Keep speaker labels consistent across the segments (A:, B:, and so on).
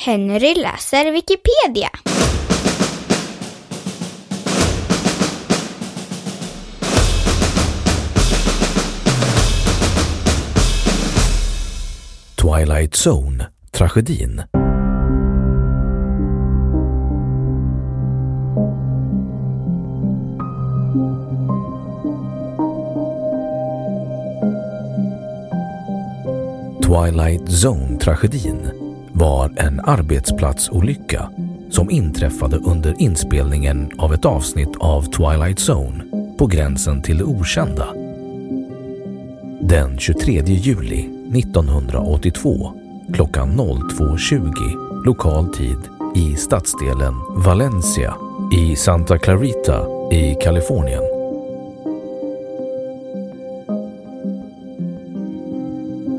A: Henry läser Wikipedia.
B: Twilight Zone, tragedin. Twilight Zone-tragedin var en arbetsplatsolycka som inträffade under inspelningen av ett avsnitt av Twilight Zone på gränsen till det okända. Den 23 juli 1982 klockan 02.20 lokal tid i stadsdelen Valencia i Santa Clarita i Kalifornien.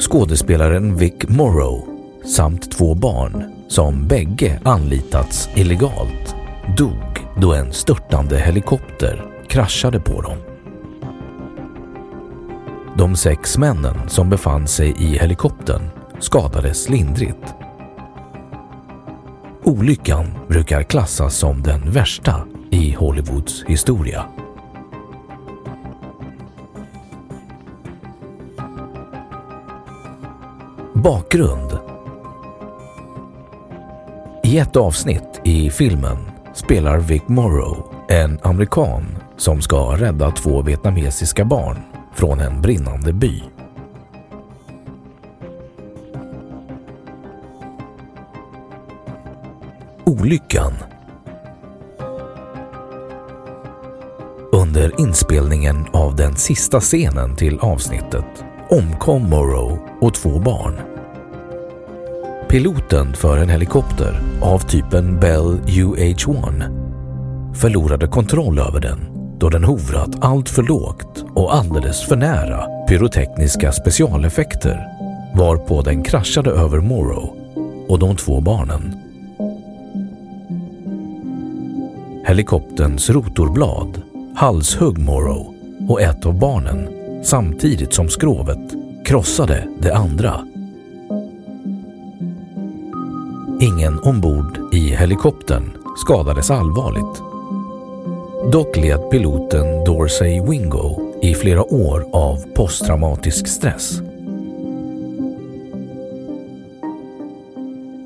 B: Skådespelaren Vic Morrow samt två barn som bägge anlitats illegalt dog då en störtande helikopter kraschade på dem. De sex männen som befann sig i helikoptern skadades lindrigt. Olyckan brukar klassas som den värsta i Hollywoods historia. Bakgrund i ett avsnitt i filmen spelar Vic Morrow en amerikan som ska rädda två vietnamesiska barn från en brinnande by. Olyckan Under inspelningen av den sista scenen till avsnittet omkom Morrow och två barn. Piloten för en helikopter av typen Bell UH-1 förlorade kontroll över den då den hovrat allt för lågt och alldeles för nära pyrotekniska specialeffekter varpå den kraschade över Morrow och de två barnen. Helikopterns rotorblad halshögg Morrow och ett av barnen samtidigt som skrovet krossade det andra. Ingen ombord i helikoptern skadades allvarligt. Dock led piloten Dorsey Wingo i flera år av posttraumatisk stress.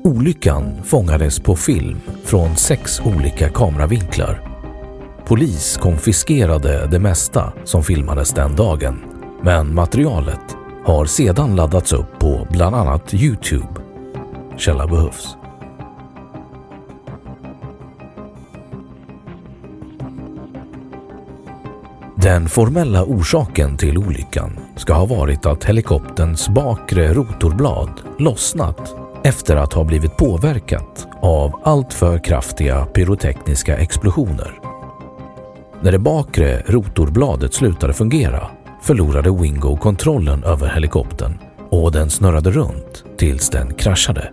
B: Olyckan fångades på film från sex olika kameravinklar. Polis konfiskerade det mesta som filmades den dagen, men materialet har sedan laddats upp på bland annat Youtube. Källa behövs. Den formella orsaken till olyckan ska ha varit att helikopterns bakre rotorblad lossnat efter att ha blivit påverkat av alltför kraftiga pyrotekniska explosioner. När det bakre rotorbladet slutade fungera förlorade Wingo kontrollen över helikoptern och den snurrade runt tills den kraschade.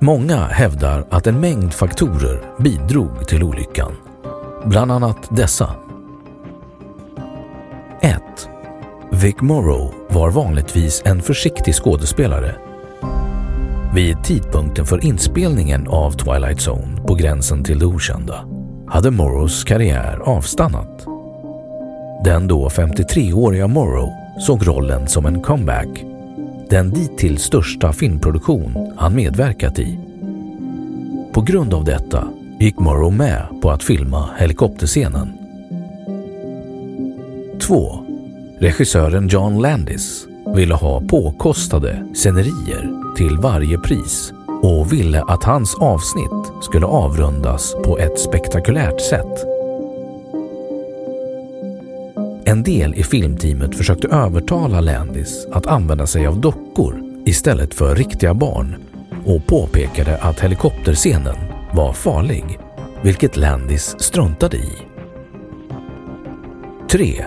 B: Många hävdar att en mängd faktorer bidrog till olyckan. Bland annat dessa. 1. Vic Morrow var vanligtvis en försiktig skådespelare. Vid tidpunkten för inspelningen av Twilight Zone på gränsen till det okända hade Morrows karriär avstannat. Den då 53-åriga Morrow såg rollen som en comeback. Den dittills största filmproduktion han medverkat i. På grund av detta gick Morrow med på att filma helikopterscenen. 2. Regissören John Landis ville ha påkostade scenerier till varje pris och ville att hans avsnitt skulle avrundas på ett spektakulärt sätt. En del i filmteamet försökte övertala Landis att använda sig av dockor istället för riktiga barn och påpekade att helikopterscenen var farlig, vilket Landis struntade i. 3.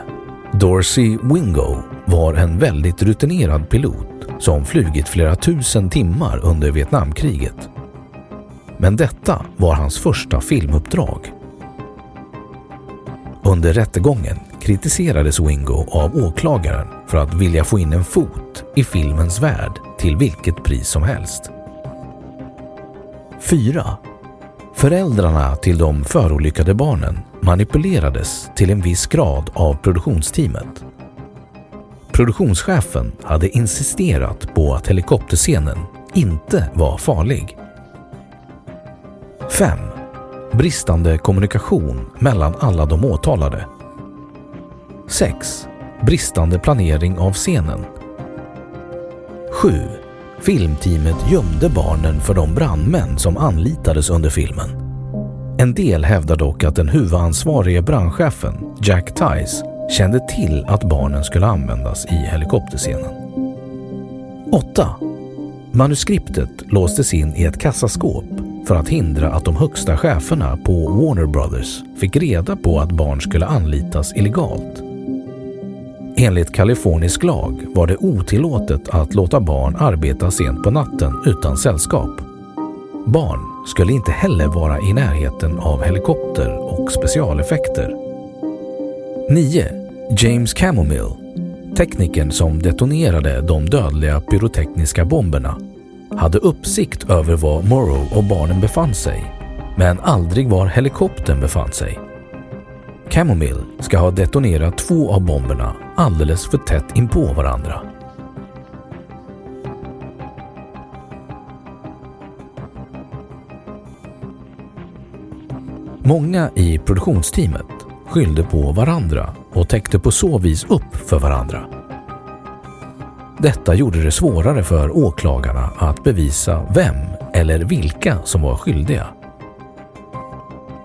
B: Dorsey Wingo var en väldigt rutinerad pilot som flugit flera tusen timmar under Vietnamkriget. Men detta var hans första filmuppdrag. Under rättegången kritiserades Wingo av åklagaren för att vilja få in en fot i filmens värld till vilket pris som helst. 4. Föräldrarna till de förolyckade barnen manipulerades till en viss grad av produktionsteamet. Produktionschefen hade insisterat på att helikopterscenen inte var farlig. 5. Bristande kommunikation mellan alla de åtalade. 6. Bristande planering av scenen. 7. Filmteamet gömde barnen för de brandmän som anlitades under filmen. En del hävdar dock att den huvudansvarige brandchefen, Jack Tice, kände till att barnen skulle användas i helikopterscenen. 8. Manuskriptet låstes in i ett kassaskåp för att hindra att de högsta cheferna på Warner Brothers fick reda på att barn skulle anlitas illegalt. Enligt kalifornisk lag var det otillåtet att låta barn arbeta sent på natten utan sällskap. Barn skulle inte heller vara i närheten av helikopter och specialeffekter. 9. James Camomile, teknikern som detonerade de dödliga pyrotekniska bomberna, hade uppsikt över var Morrow och barnen befann sig, men aldrig var helikoptern befann sig. Chamomile ska ha detonerat två av bomberna alldeles för tätt inpå varandra. Många i produktionsteamet skyllde på varandra och täckte på så vis upp för varandra. Detta gjorde det svårare för åklagarna att bevisa vem eller vilka som var skyldiga.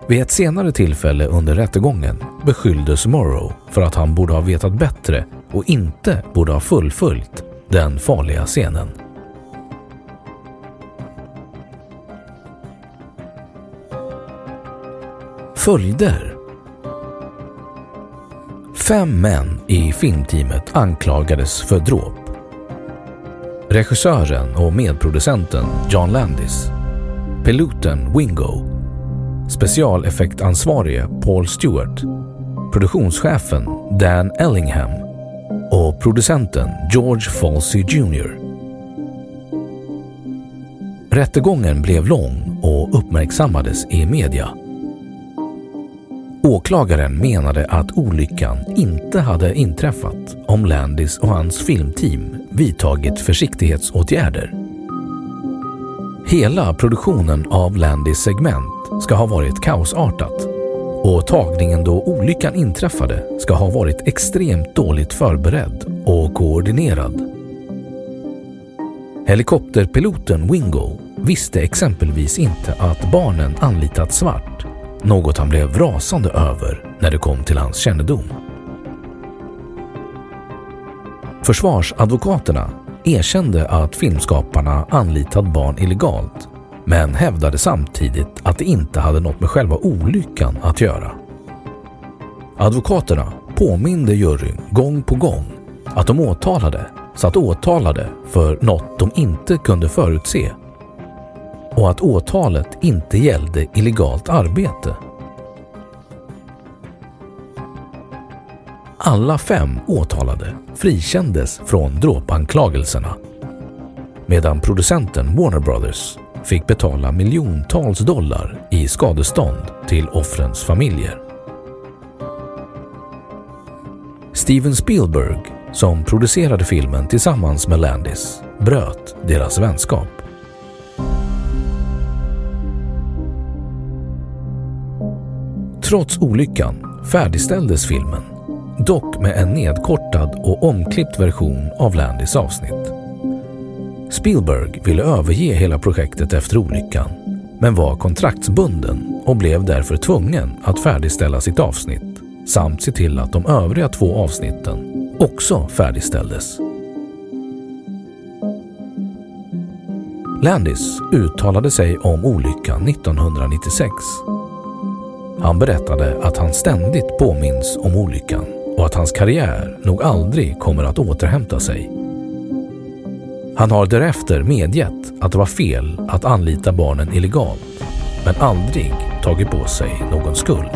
B: Vid ett senare tillfälle under rättegången beskylldes Morrow för att han borde ha vetat bättre och inte borde ha fullföljt den farliga scenen. Följder Fem män i filmteamet anklagades för dråp. Regissören och medproducenten John Landis, piloten Wingo, specialeffektansvarige Paul Stewart, produktionschefen Dan Ellingham och producenten George Falsey Jr. Rättegången blev lång och uppmärksammades i media. Åklagaren menade att olyckan inte hade inträffat om Landis och hans filmteam vidtagit försiktighetsåtgärder. Hela produktionen av Landis segment ska ha varit kaosartat och tagningen då olyckan inträffade ska ha varit extremt dåligt förberedd och koordinerad. Helikopterpiloten Wingo visste exempelvis inte att barnen anlitat svart något han blev rasande över när det kom till hans kännedom. Försvarsadvokaterna erkände att filmskaparna anlitat barn illegalt men hävdade samtidigt att det inte hade något med själva olyckan att göra. Advokaterna påminde juryn gång på gång att de åtalade satt åtalade för något de inte kunde förutse. och att åtalet inte gällde illegalt arbete. Alla fem åtalade frikändes från dråpanklagelserna medan producenten Warner Brothers fick betala miljontals dollar i skadestånd till offrens familjer. Steven Spielberg, som producerade filmen tillsammans med Landis, bröt deras vänskap. Trots olyckan färdigställdes filmen, dock med en nedkortad och omklippt version av Landis avsnitt. Spielberg ville överge hela projektet efter olyckan men var kontraktsbunden och blev därför tvungen att färdigställa sitt avsnitt samt se till att de övriga två avsnitten också färdigställdes. Landis uttalade sig om olyckan 1996. Han berättade att han ständigt påminns om olyckan och att hans karriär nog aldrig kommer att återhämta sig. Han har därefter medgett att det var fel att anlita barnen illegalt, men aldrig tagit på sig någon skuld.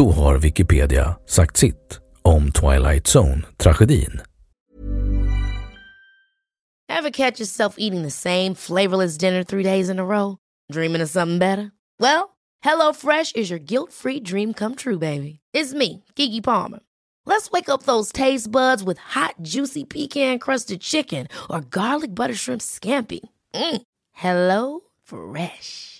B: Då har Wikipedia sagt sitt om Twilight Zone-tragedin.
C: Ever catch yourself eating the same flavorless dinner three days in a row? Dreaming of something better? Well, hello fresh is your guilt-free dream come true, baby. It's me, Kiki Palmer. Let's wake up those taste buds with hot, juicy pecan-crusted chicken or garlic butter shrimp scampi. Mm. Hello Fresh.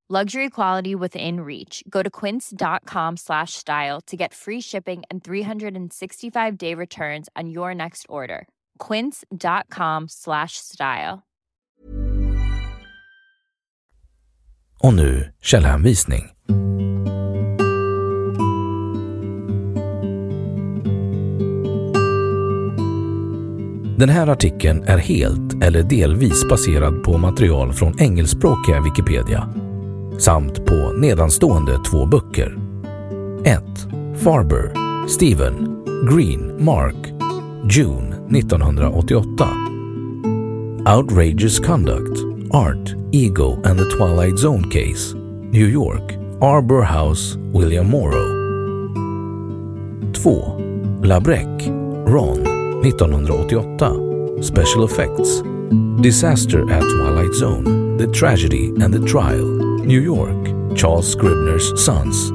D: Luxury quality within reach. Go to quince.com slash style to get free shipping and 365 day returns on your next order. Quince.com slash style.
B: Och nu källhänvisning. Den här artikeln är helt eller delvis baserad på material från engelskspråkiga Wikipedia samt på nedanstående två böcker. 1. Farber, Stephen, Green, Mark, June 1988. Outrageous Conduct, Art, Ego and the Twilight Zone Case, New York, Arbor House, William Morrow. 2. Labrec, Ron, 1988. Special Effects, Disaster at Twilight Zone, The Tragedy and the Trial, New York, Charles Scribner's Sons,